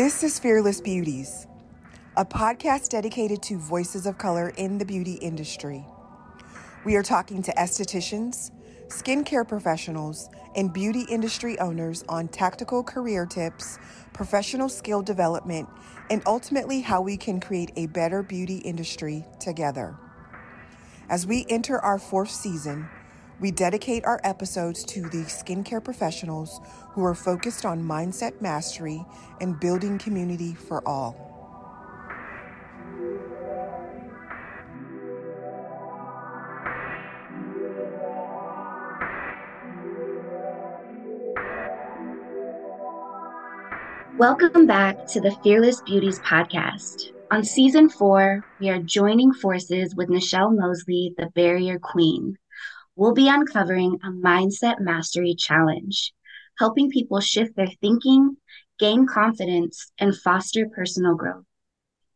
This is Fearless Beauties, a podcast dedicated to voices of color in the beauty industry. We are talking to estheticians, skincare professionals, and beauty industry owners on tactical career tips, professional skill development, and ultimately how we can create a better beauty industry together. As we enter our fourth season, we dedicate our episodes to the skincare professionals who are focused on mindset mastery and building community for all. Welcome back to the Fearless Beauties podcast. On season four, we are joining forces with Nichelle Mosley, the Barrier Queen. We'll be uncovering a mindset mastery challenge, helping people shift their thinking, gain confidence, and foster personal growth.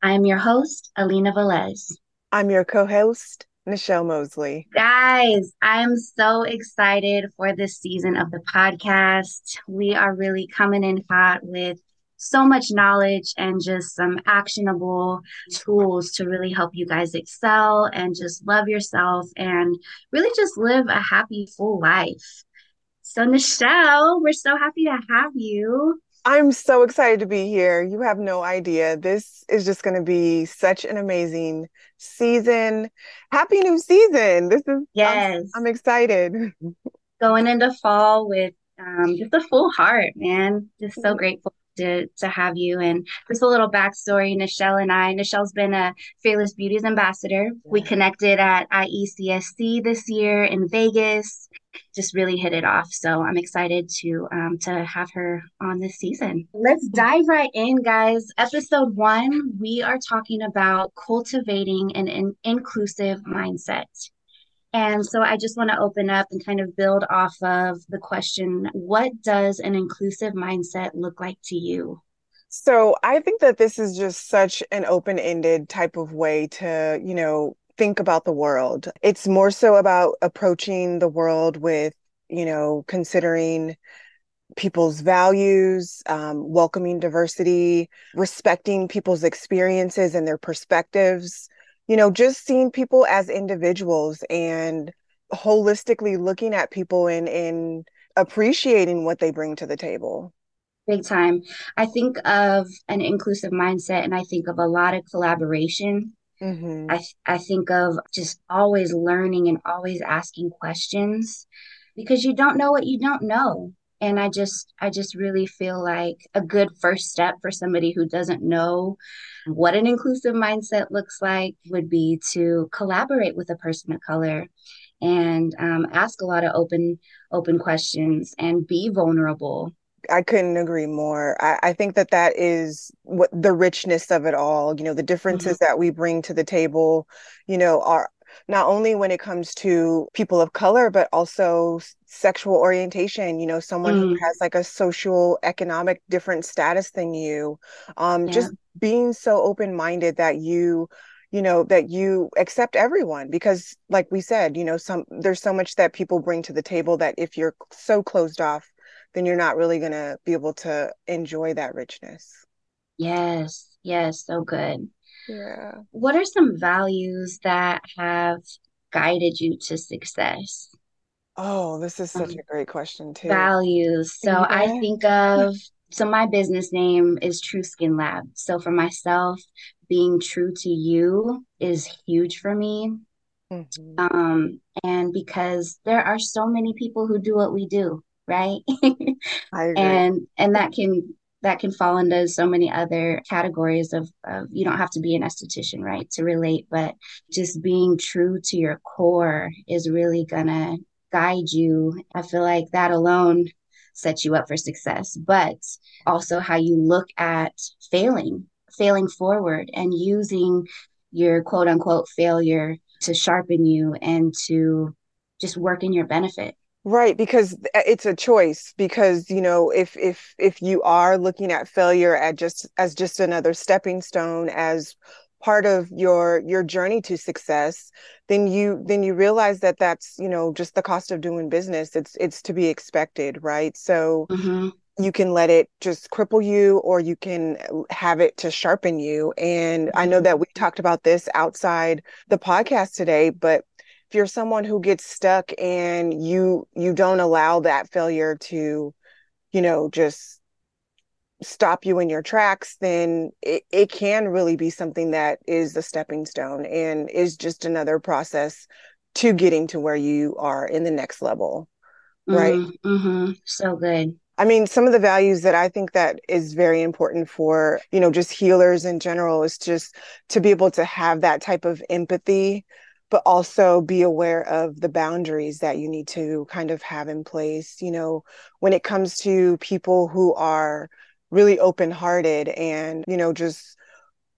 I am your host, Alina Velez. I'm your co host, Nichelle Mosley. Guys, I'm so excited for this season of the podcast. We are really coming in hot with so much knowledge and just some actionable tools to really help you guys excel and just love yourself and really just live a happy, full life. So, Nichelle, we're so happy to have you. I'm so excited to be here. You have no idea. This is just going to be such an amazing season. Happy new season. This is, yes, I'm, I'm excited. Going into fall with um, just a full heart, man. Just so grateful to, to have you. And just a little backstory Nichelle and I, Nichelle's been a Fearless Beauties ambassador. We connected at IECSC this year in Vegas. Just really hit it off. So I'm excited to um, to have her on this season. Let's dive right in, guys. Episode one, we are talking about cultivating an, an inclusive mindset. And so I just want to open up and kind of build off of the question what does an inclusive mindset look like to you? So I think that this is just such an open ended type of way to, you know, think about the world. It's more so about approaching the world with, you know, considering people's values, um, welcoming diversity, respecting people's experiences and their perspectives, you know, just seeing people as individuals and holistically looking at people and, and appreciating what they bring to the table. Big time. I think of an inclusive mindset and I think of a lot of collaboration. Mm-hmm. I, I think of just always learning and always asking questions because you don't know what you don't know and i just i just really feel like a good first step for somebody who doesn't know what an inclusive mindset looks like would be to collaborate with a person of color and um, ask a lot of open open questions and be vulnerable I couldn't agree more. I, I, think that that is what the richness of it all. You know, the differences mm-hmm. that we bring to the table. You know, are not only when it comes to people of color, but also sexual orientation, you know, someone mm. who has like a social economic different status than you. Um, yeah. just being so open-minded that you you know that you accept everyone because like we said you know some there's so much that people bring to the table that if you're so closed off then you're not really going to be able to enjoy that richness yes yes so good yeah. What are some values that have guided you to success? Oh, this is such um, a great question too. Values. So yeah. I think of so my business name is True Skin Lab. So for myself, being true to you is huge for me. Mm-hmm. Um, and because there are so many people who do what we do, right? and and that can that can fall into so many other categories of, of you don't have to be an esthetician right to relate but just being true to your core is really gonna guide you. I feel like that alone sets you up for success but also how you look at failing failing forward and using your quote unquote failure to sharpen you and to just work in your benefit Right, because it's a choice. Because you know, if if if you are looking at failure at just as just another stepping stone, as part of your your journey to success, then you then you realize that that's you know just the cost of doing business. It's it's to be expected, right? So, mm-hmm. you can let it just cripple you or you can have it to sharpen you and i know that we talked about this outside the podcast today but you're someone who gets stuck and you you don't allow that failure to you know just stop you in your tracks then it, it can really be something that is a stepping stone and is just another process to getting to where you are in the next level right mm-hmm. mm-hmm. so good I mean, some of the values that I think that is very important for, you know, just healers in general is just to be able to have that type of empathy, but also be aware of the boundaries that you need to kind of have in place, you know, when it comes to people who are really open-hearted and, you know, just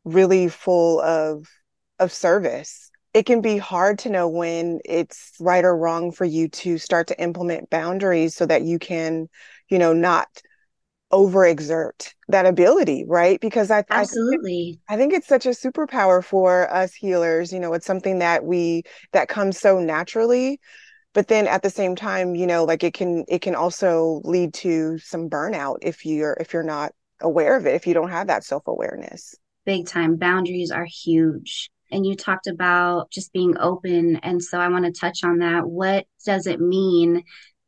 really full of of service. It can be hard to know when it's right or wrong for you to start to implement boundaries so that you can you know, not overexert that ability, right? Because I absolutely I think, I think it's such a superpower for us healers. You know, it's something that we that comes so naturally. But then at the same time, you know, like it can it can also lead to some burnout if you're if you're not aware of it, if you don't have that self-awareness. Big time. Boundaries are huge and you talked about just being open and so i want to touch on that what does it mean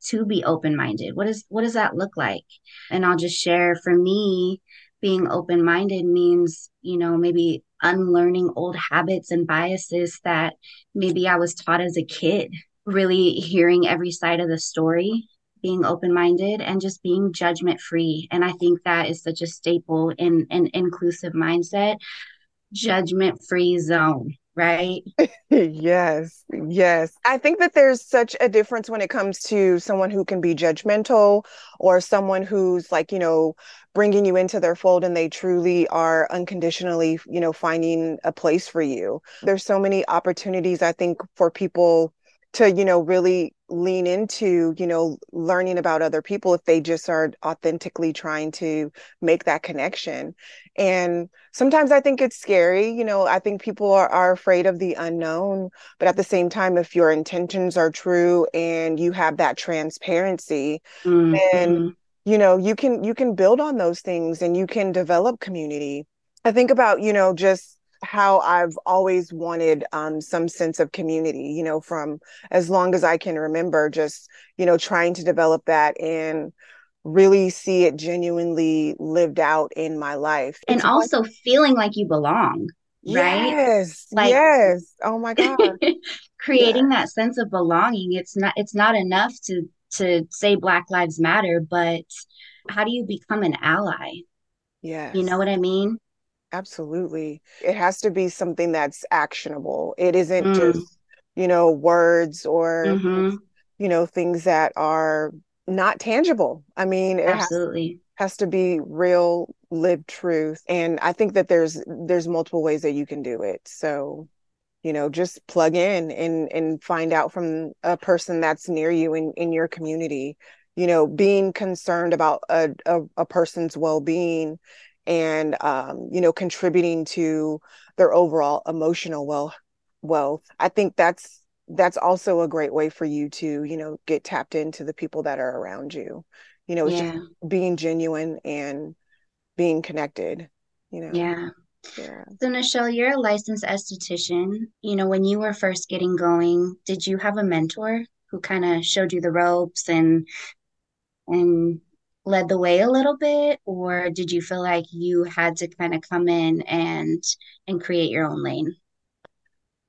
to be open minded? What is what does that look like? And I'll just share for me, being open minded means, you know, maybe unlearning old habits and biases that maybe I was taught as a kid, really hearing every side of the story, being open minded and just being judgment free. And I think that is such a staple in an inclusive mindset. Judgment free zone right? yes, yes. I think that there's such a difference when it comes to someone who can be judgmental or someone who's like, you know, bringing you into their fold and they truly are unconditionally, you know, finding a place for you. There's so many opportunities, I think, for people to you know really lean into you know learning about other people if they just are authentically trying to make that connection and sometimes i think it's scary you know i think people are, are afraid of the unknown but at the same time if your intentions are true and you have that transparency mm-hmm. then you know you can you can build on those things and you can develop community i think about you know just how I've always wanted um, some sense of community, you know, from as long as I can remember, just, you know, trying to develop that and really see it genuinely lived out in my life. And it's also like, feeling like you belong, right? Yes. Like, yes. Oh my God. creating yeah. that sense of belonging. It's not, it's not enough to, to say Black Lives Matter, but how do you become an ally? Yeah. You know what I mean? Absolutely. It has to be something that's actionable. It isn't mm. just, you know, words or, mm-hmm. you know, things that are not tangible. I mean, it absolutely has, has to be real lived truth. And I think that there's there's multiple ways that you can do it. So, you know, just plug in and and find out from a person that's near you in, in your community you know being concerned about a, a, a person's well-being and um, you know contributing to their overall emotional well wealth i think that's that's also a great way for you to you know get tapped into the people that are around you you know yeah. just being genuine and being connected you know yeah yeah. So Nichelle, you're a licensed esthetician. You know, when you were first getting going, did you have a mentor who kind of showed you the ropes and and led the way a little bit or did you feel like you had to kind of come in and and create your own lane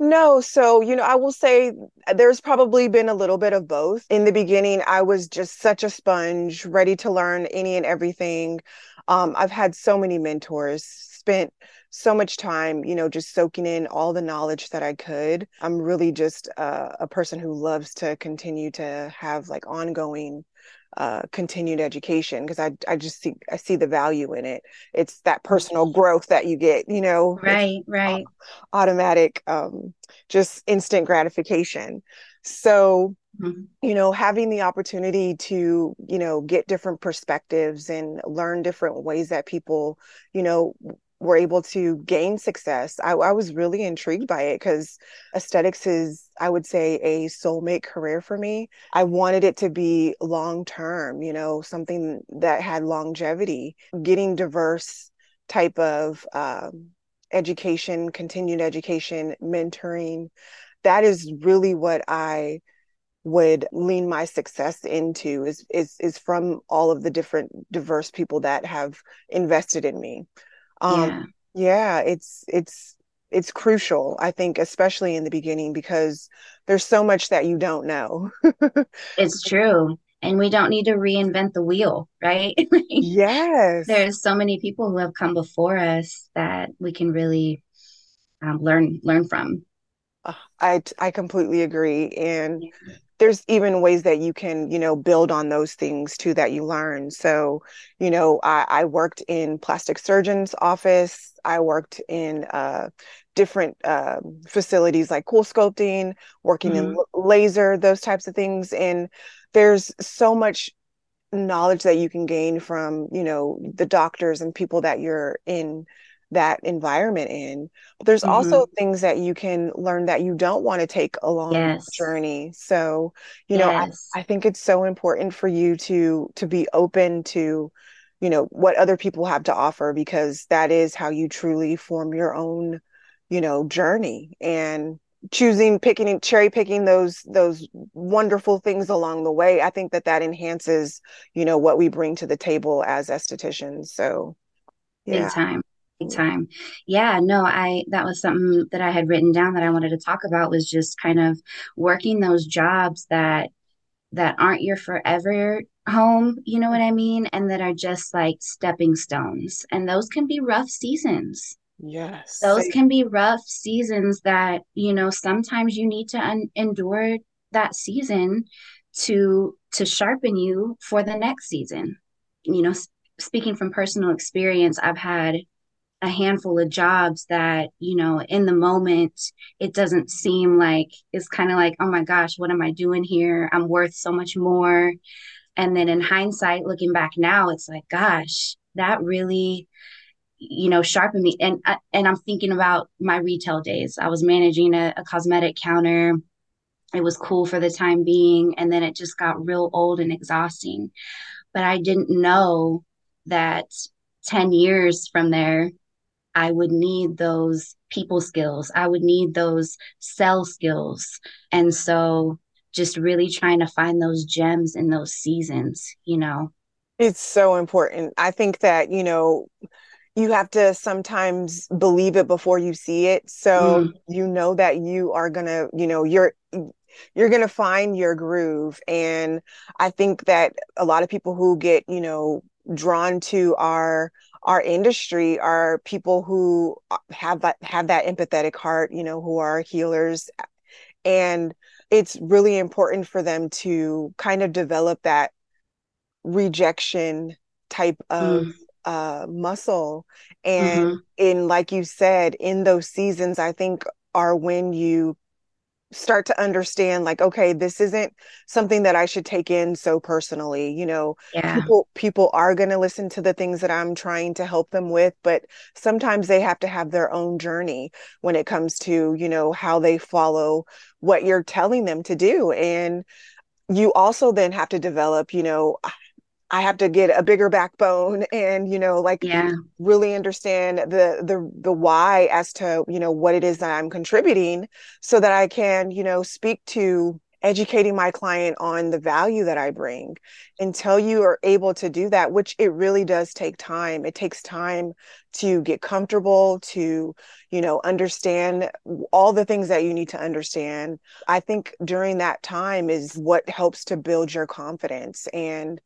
no, so you know, I will say there's probably been a little bit of both. In the beginning, I was just such a sponge, ready to learn any and everything. Um, I've had so many mentors, spent so much time, you know, just soaking in all the knowledge that I could. I'm really just a person who loves to continue to have like ongoing uh, continued education because I I just see I see the value in it. It's that personal growth that you get, you know. Right, right. Automatic, um, just instant gratification. So, mm-hmm. you know, having the opportunity to, you know, get different perspectives and learn different ways that people, you know, were able to gain success. I, I was really intrigued by it because aesthetics is, I would say, a soulmate career for me. I wanted it to be long term, you know, something that had longevity, getting diverse type of um, education, continued education, mentoring. That is really what I would lean my success into is is is from all of the different diverse people that have invested in me um yeah. yeah it's it's it's crucial i think especially in the beginning because there's so much that you don't know. It's true and we don't need to reinvent the wheel right? Yes. there's so many people who have come before us that we can really um, learn learn from. I i completely agree and yeah there's even ways that you can you know build on those things too that you learn. So you know i, I worked in plastic surgeon's office. I worked in uh, different uh, facilities like CoolSculpting working mm-hmm. in laser those types of things. And there's so much knowledge that you can gain from you know the doctors and people that you're in that environment in. But there's mm-hmm. also things that you can learn that you don't want to take along yes. the journey. So, you yes. know, I, I think it's so important for you to to be open to, you know, what other people have to offer because that is how you truly form your own, you know, journey. And choosing picking and cherry picking those those wonderful things along the way i think that that enhances you know what we bring to the table as estheticians so yeah. big time Mm-hmm. time. Yeah, no, I that was something that I had written down that I wanted to talk about was just kind of working those jobs that that aren't your forever home, you know what I mean, and that are just like stepping stones. And those can be rough seasons. Yes. Those can be rough seasons that, you know, sometimes you need to un- endure that season to to sharpen you for the next season. You know, speaking from personal experience, I've had a handful of jobs that you know in the moment it doesn't seem like it's kind of like oh my gosh what am i doing here? I'm worth so much more. And then in hindsight looking back now it's like gosh that really you know sharpened me. And uh, and i'm thinking about my retail days. I was managing a, a cosmetic counter. It was cool for the time being and then it just got real old and exhausting. But i didn't know that 10 years from there I would need those people skills. I would need those sell skills. And so just really trying to find those gems in those seasons, you know. It's so important. I think that, you know, you have to sometimes believe it before you see it. So mm. you know that you are going to, you know, you're you're going to find your groove and I think that a lot of people who get, you know, drawn to our our industry are people who uh, have that have that empathetic heart you know who are healers and it's really important for them to kind of develop that rejection type of mm. uh, muscle and mm-hmm. in like you said in those seasons i think are when you start to understand like okay this isn't something that i should take in so personally you know yeah. people people are going to listen to the things that i'm trying to help them with but sometimes they have to have their own journey when it comes to you know how they follow what you're telling them to do and you also then have to develop you know I have to get a bigger backbone and you know like yeah. really understand the the the why as to you know what it is that I'm contributing so that I can you know speak to educating my client on the value that I bring until you are able to do that which it really does take time it takes time to get comfortable to you know understand all the things that you need to understand i think during that time is what helps to build your confidence and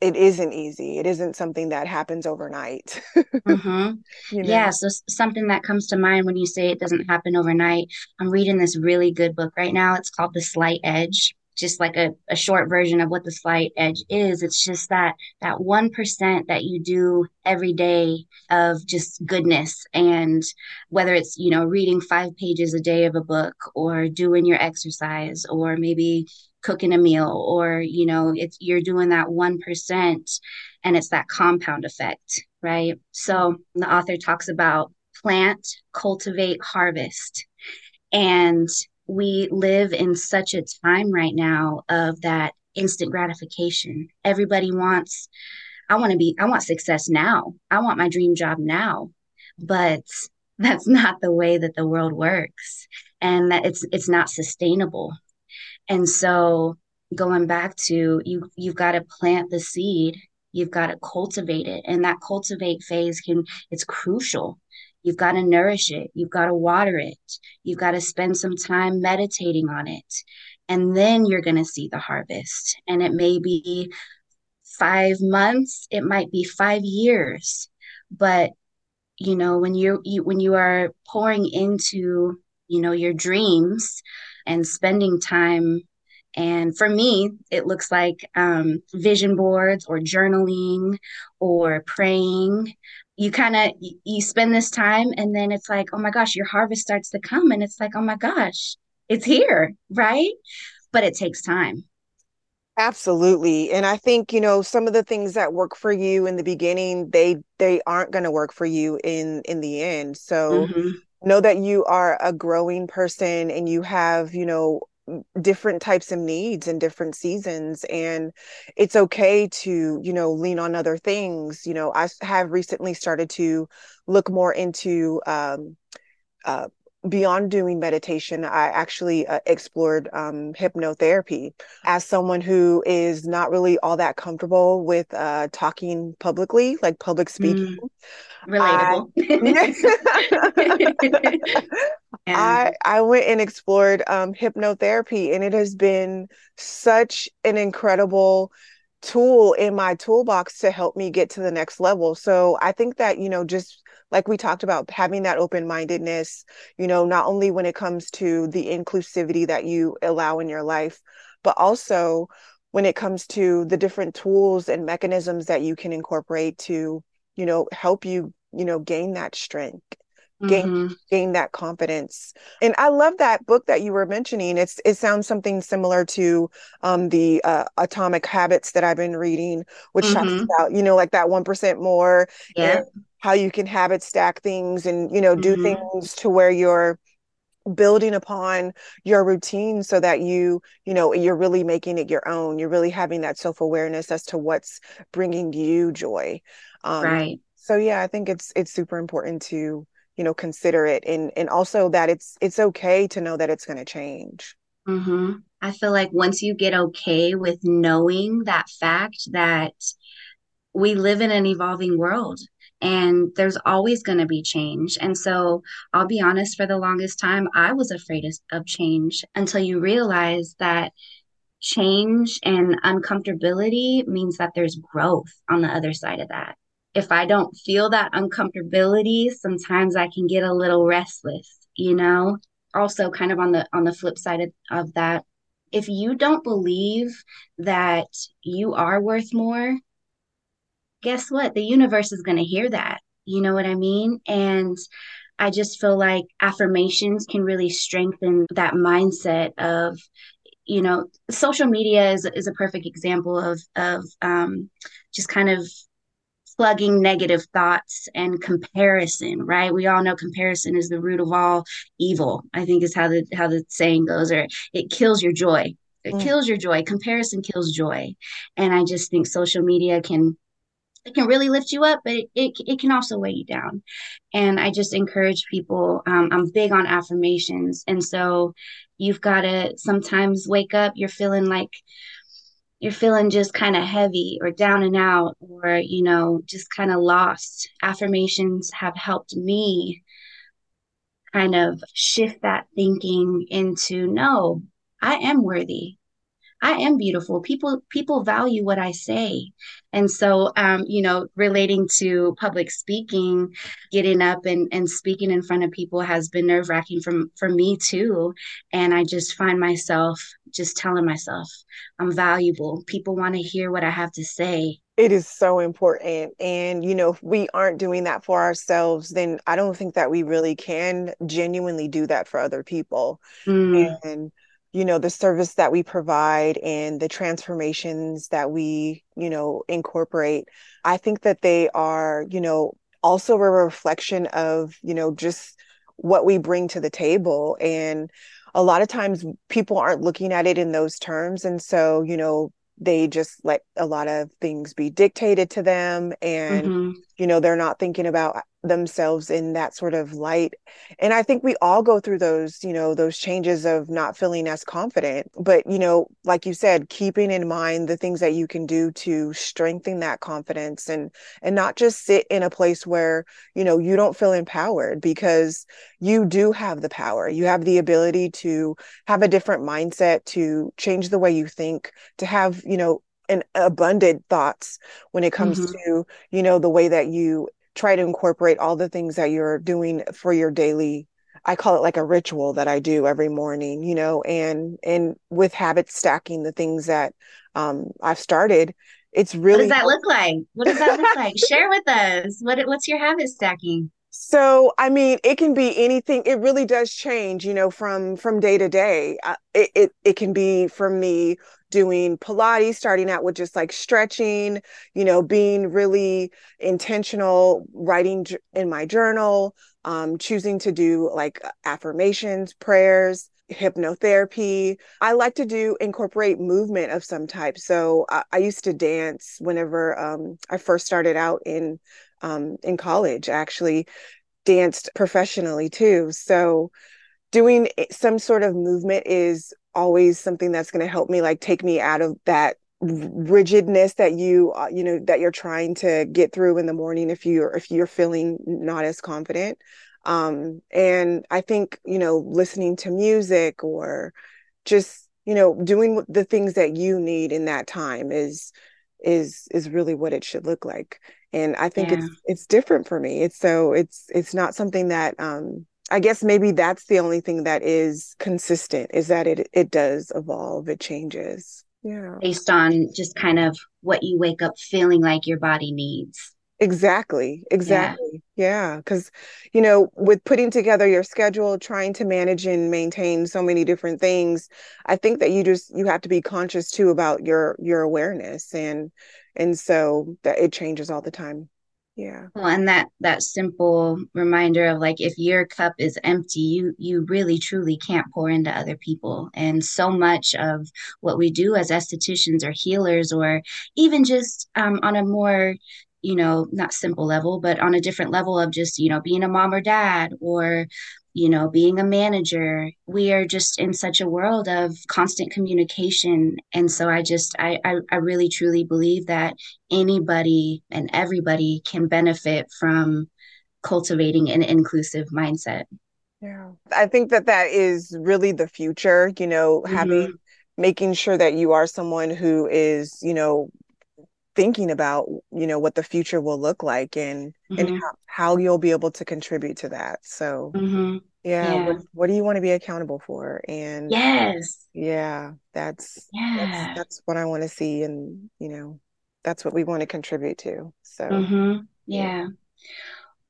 it isn't easy. It isn't something that happens overnight. mm-hmm. you know? Yeah. So something that comes to mind when you say it doesn't happen overnight. I'm reading this really good book right now. It's called The Slight Edge. just like a, a short version of what the slight edge is. It's just that that one percent that you do every day of just goodness and whether it's, you know, reading five pages a day of a book or doing your exercise or maybe cooking a meal or, you know, it's you're doing that one percent and it's that compound effect, right? So the author talks about plant, cultivate, harvest. And we live in such a time right now of that instant gratification. Everybody wants, I want to be, I want success now. I want my dream job now. But that's not the way that the world works. And that it's it's not sustainable. And so going back to you you've got to plant the seed you've got to cultivate it and that cultivate phase can it's crucial You've got to nourish it. You've got to water it. You've got to spend some time meditating on it. And then you're going to see the harvest. And it may be five months, it might be five years. But, you know, when you're, you, when you are pouring into, you know, your dreams and spending time. And for me, it looks like um, vision boards or journaling or praying. You kind of you spend this time and then it's like oh my gosh your harvest starts to come. And it's like oh my gosh it's here right? But it takes time. Absolutely. And i think you know some of the things that work for you in the beginning they they aren't going to work for you in in the end. So mm-hmm. Know that you are a growing person and you have you know different types of needs in different seasons and it's okay to you know lean on other things. You know i have recently started to look more into um, uh, beyond doing meditation i actually uh, explored um, hypnotherapy as someone who is not really all that comfortable with uh, talking publicly like public speaking mm relatable. I, I, I went and explored um, hypnotherapy, and it has been such an incredible tool in my toolbox to help me get to the next level. So I think that you know just like we talked about having that open mindedness you know not only when it comes to the inclusivity that you allow in your life but also when it comes to the different tools and mechanisms that you can incorporate to you know help you you know gain that strength gain mm-hmm. gain that confidence and i love that book that you were mentioning it's it sounds something similar to um the uh, atomic habits that i've been reading which mm-hmm. talks about you know like that 1% more yeah how you can habit stack things and you know do mm-hmm. things to where you're building upon your routine so that you you know you're really making it your own you're really having that self-awareness as to what's bringing you joy um, right so yeah i think it's it's super important to you know consider it and and also that it's it's okay to know that it's going to change mm-hmm. i feel like once you get okay with knowing that fact that we live in an evolving world and there's always going to be change and so i'll be honest for the longest time i was afraid of change until you realize that change and uncomfortability means that there's growth on the other side of that if I don't feel that uncomfortability, sometimes I can get a little restless, you know? Also kind of on the on the flip side of, of that, if you don't believe that you are worth more, guess what? The universe is going to hear that. You know what I mean? And I just feel like affirmations can really strengthen that mindset of, you know, social media is, is a perfect example of, of um, just kind of plugging negative thoughts and comparison right we all know comparison is the root of all evil i think is how the how the saying goes or it kills your joy it mm. kills your joy comparison kills joy and i just think social media can it can really lift you up but it, it, it can also weigh you down. And i just encourage people um, i'm big on affirmations. And so you've got to sometimes wake up you're feeling like you're feeling just kind of heavy or down and out or you know just kind of lost. Affirmations have helped me kind of shift that thinking into no i am worthy I am beautiful. People people value what I say. And so um, you know, relating to public speaking, getting up and, and speaking in front of people has been nerve-wracking from for me too. And I just find myself just telling myself I'm valuable. People want to hear what I have to say. It is so important. And, you know, if we aren't doing that for ourselves, then I don't think that we really can genuinely do that for other people. Mm. And, you know, the service that we provide and the transformations that we, you know, incorporate, I think that they are, you know, also a reflection of, you know, just what we bring to the table. And a lot of times people aren't looking at it in those terms. And so, you know, they just let a lot of things be dictated to them and mm-hmm. you know they're not thinking about themselves in that sort of light and i think we all go through those you know those changes of not feeling as confident but you know like you said keeping in mind the things that you can do to strengthen that confidence and and not just sit in a place where you know you don't feel empowered because you do have the power you have the ability to have a different mindset to change the way you think to have you know an abundant thoughts when it comes mm-hmm. to you know the way that you try to incorporate all the things that you're doing for your daily I call it like a ritual that I do every morning, you know, and and with habit stacking the things that um, I've started, it's really What does that look like? What does that look like? Share with us. What what's your habit stacking? So, I mean, it can be anything. It really does change, you know, from from day to day. Uh, it, it it can be for me doing Pilates, starting out with just like stretching, you know, being really intentional, writing in my journal, um, choosing to do like affirmations, prayers, hypnotherapy. I like to do incorporate movement of some type. So I, I used to dance whenever um, I first started out in um, in college. Actually, danced professionally too. So doing some sort of movement is always something that's going to help me like take me out of that rigidness that you uh, you know that you're trying to get through in the morning if you're if you're feeling not as confident. Um and i think you know listening to music or just you know doing the things that you need in that time is is is really what it should look like. And i think yeah. it's it's different for me. It's so it's it's not something that um I guess maybe that's the only thing that is consistent is that it it does evolve, it changes. Yeah. Based on just kind of what you wake up feeling like your body needs. Exactly. Exactly. Yeah. Because, you know, with putting together your schedule, trying to manage and maintain so many different things, I think that you just you have to be conscious too about your your awareness and and so that it changes all the time yeah. Well and that that simple reminder of like if your cup is empty you you really truly can't pour into other people. And so much of what we do as estheticians or healers or even just um, on a more you know not simple level but on a different level of just you know being a mom or dad or you know, being a manager, we are just in such a world of constant communication. And so I just, I, I, I really truly believe that anybody and everybody can benefit from cultivating an inclusive mindset. Yeah. I think that that is really the future, you know, mm-hmm. having, making sure that you are someone who is, you know, thinking about you know what the future will look like and mm-hmm. and how, how, you'll be able to contribute to that so mm-hmm. yeah, yeah. What, what, do you want to be accountable for and yes yeah that's yeah that's, that's what i want to see and you know that's what we want to contribute to so mm-hmm. yeah. yeah.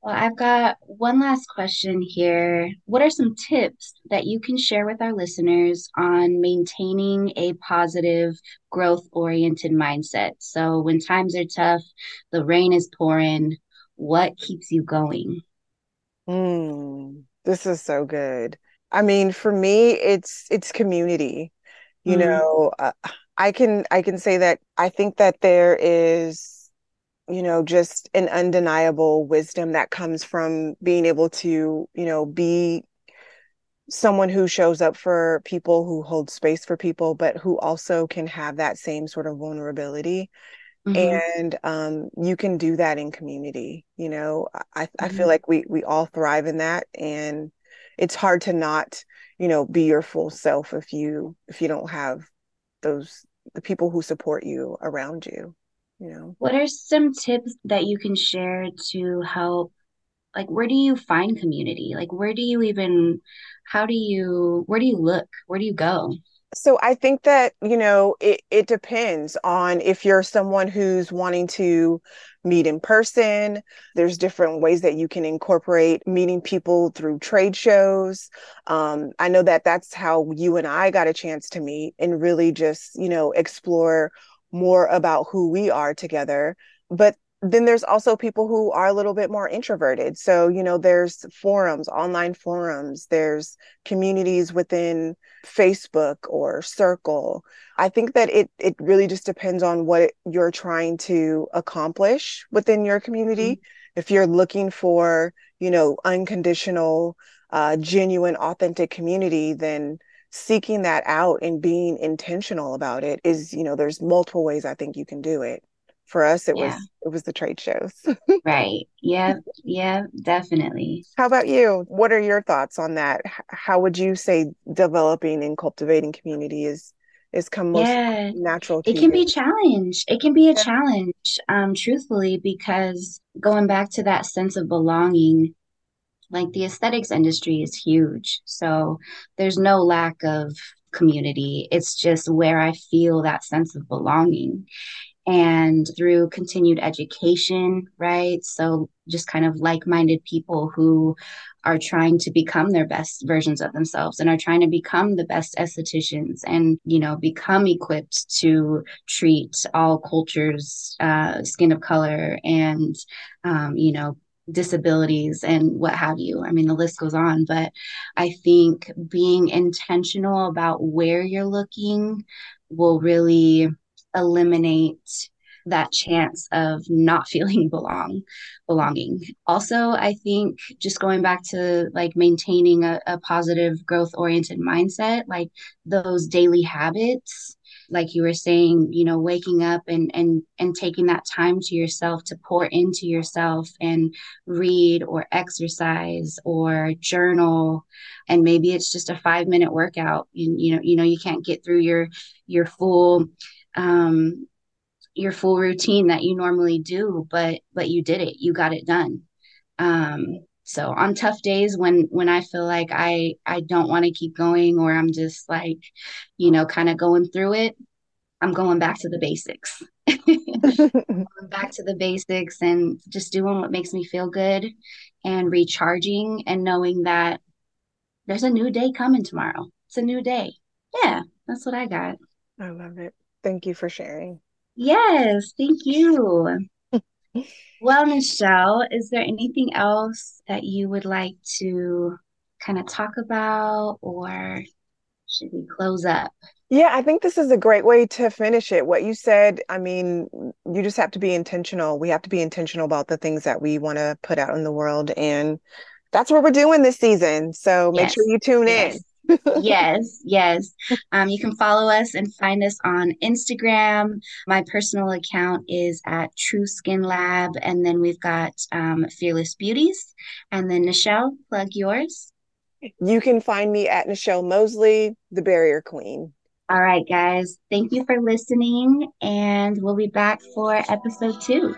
Well, I've got one last question here. What are some tips that you can share with our listeners on maintaining a positive, growth oriented mindset? So, when times are tough, the rain is pouring, what keeps you going? Mm, this is so good. I mean, for me, it's it's community. You mm. know, uh, I can I can say that I think that there is you know just an undeniable wisdom that comes from being able to you know be someone who shows up for people who hold space for people but who also can have that same sort of vulnerability mm-hmm. and um, you can do that in community you know i, mm-hmm. I feel mm-hmm. like we we all thrive in that and it's hard to not you know be your full self if you if you don't have those the people who support you around you you know what are some tips that you can share to help like where do you find community like where do you even how do you where do you look where do you go so I think that, you know, it, it depends on if you're someone who's wanting to meet in person. There's different ways that you can incorporate meeting people through trade shows. Um, I know that that's how you and I got a chance to meet and really just, you know, explore more about who we are together. But then there's also people who are a little bit more introverted. So, you know, there's forums, online forums, there's communities within Facebook or Circle. I think that it it really just depends on what you're trying to accomplish within your community. Mm-hmm. If you're looking for, you know, unconditional, uh, genuine, authentic community, then seeking that out and being intentional about it is, you know, there's multiple ways I think you can do it. For us it yeah. was it was the trade shows. Right. Yeah. Yeah. Definitely. How about you? What are your thoughts on that? How would you say developing and cultivating community is is come most yeah. natural it can you? be challenge. It can be a yeah. challenge um truthfully because going back to that sense of belonging like the aesthetics industry is huge. So there's no lack of community. It's just where i feel that sense of belonging. And through continued education, right? So just kind of like minded people who are trying to become their best versions of themselves and are trying to become the best estheticians and you know become equipped to treat all cultures uh, skin of color and um, you know disabilities and what have you. I mean the list goes on but i think being intentional about where you're looking will really eliminate that chance of not feeling belong belonging. Also i think just going back to like maintaining a, a positive growth oriented mindset like those daily habits like you were saying you know waking up and and and taking that time to yourself to pour into yourself and read or exercise or journal and maybe it's just a 5 minute workout and you know you know you can't get through your your full um, your full routine that you normally do, but but you did it. You got it done. Um, so on tough days when when I feel like I I don't want to keep going or I'm just like, you know, kind of going through it, I'm going back to the basics. going back to the basics and just doing what makes me feel good and recharging and knowing that there's a new day coming tomorrow. It's a new day. Yeah, that's what I got. I love it. Thank you for sharing. Yes, thank you. Well, Nichelle, is there anything else that you would like to kind of talk about or should we close up? Yeah, I think this is a great way to finish it. What you said, I mean, you just have to be intentional. We have to be intentional about the things that we want to put out in the world. And that's what we're doing this season. So make yes. sure you tune yes. in yes, yes. Um, you can follow us and find us on Instagram. My personal account is at True Skin Lab, and then we've got um, Fearless Beauties. And then Nichelle, plug yours. You can find me at Nichelle Mosley, the Barrier Queen. All right, guys. Thank you for listening, and we'll be back for episode two.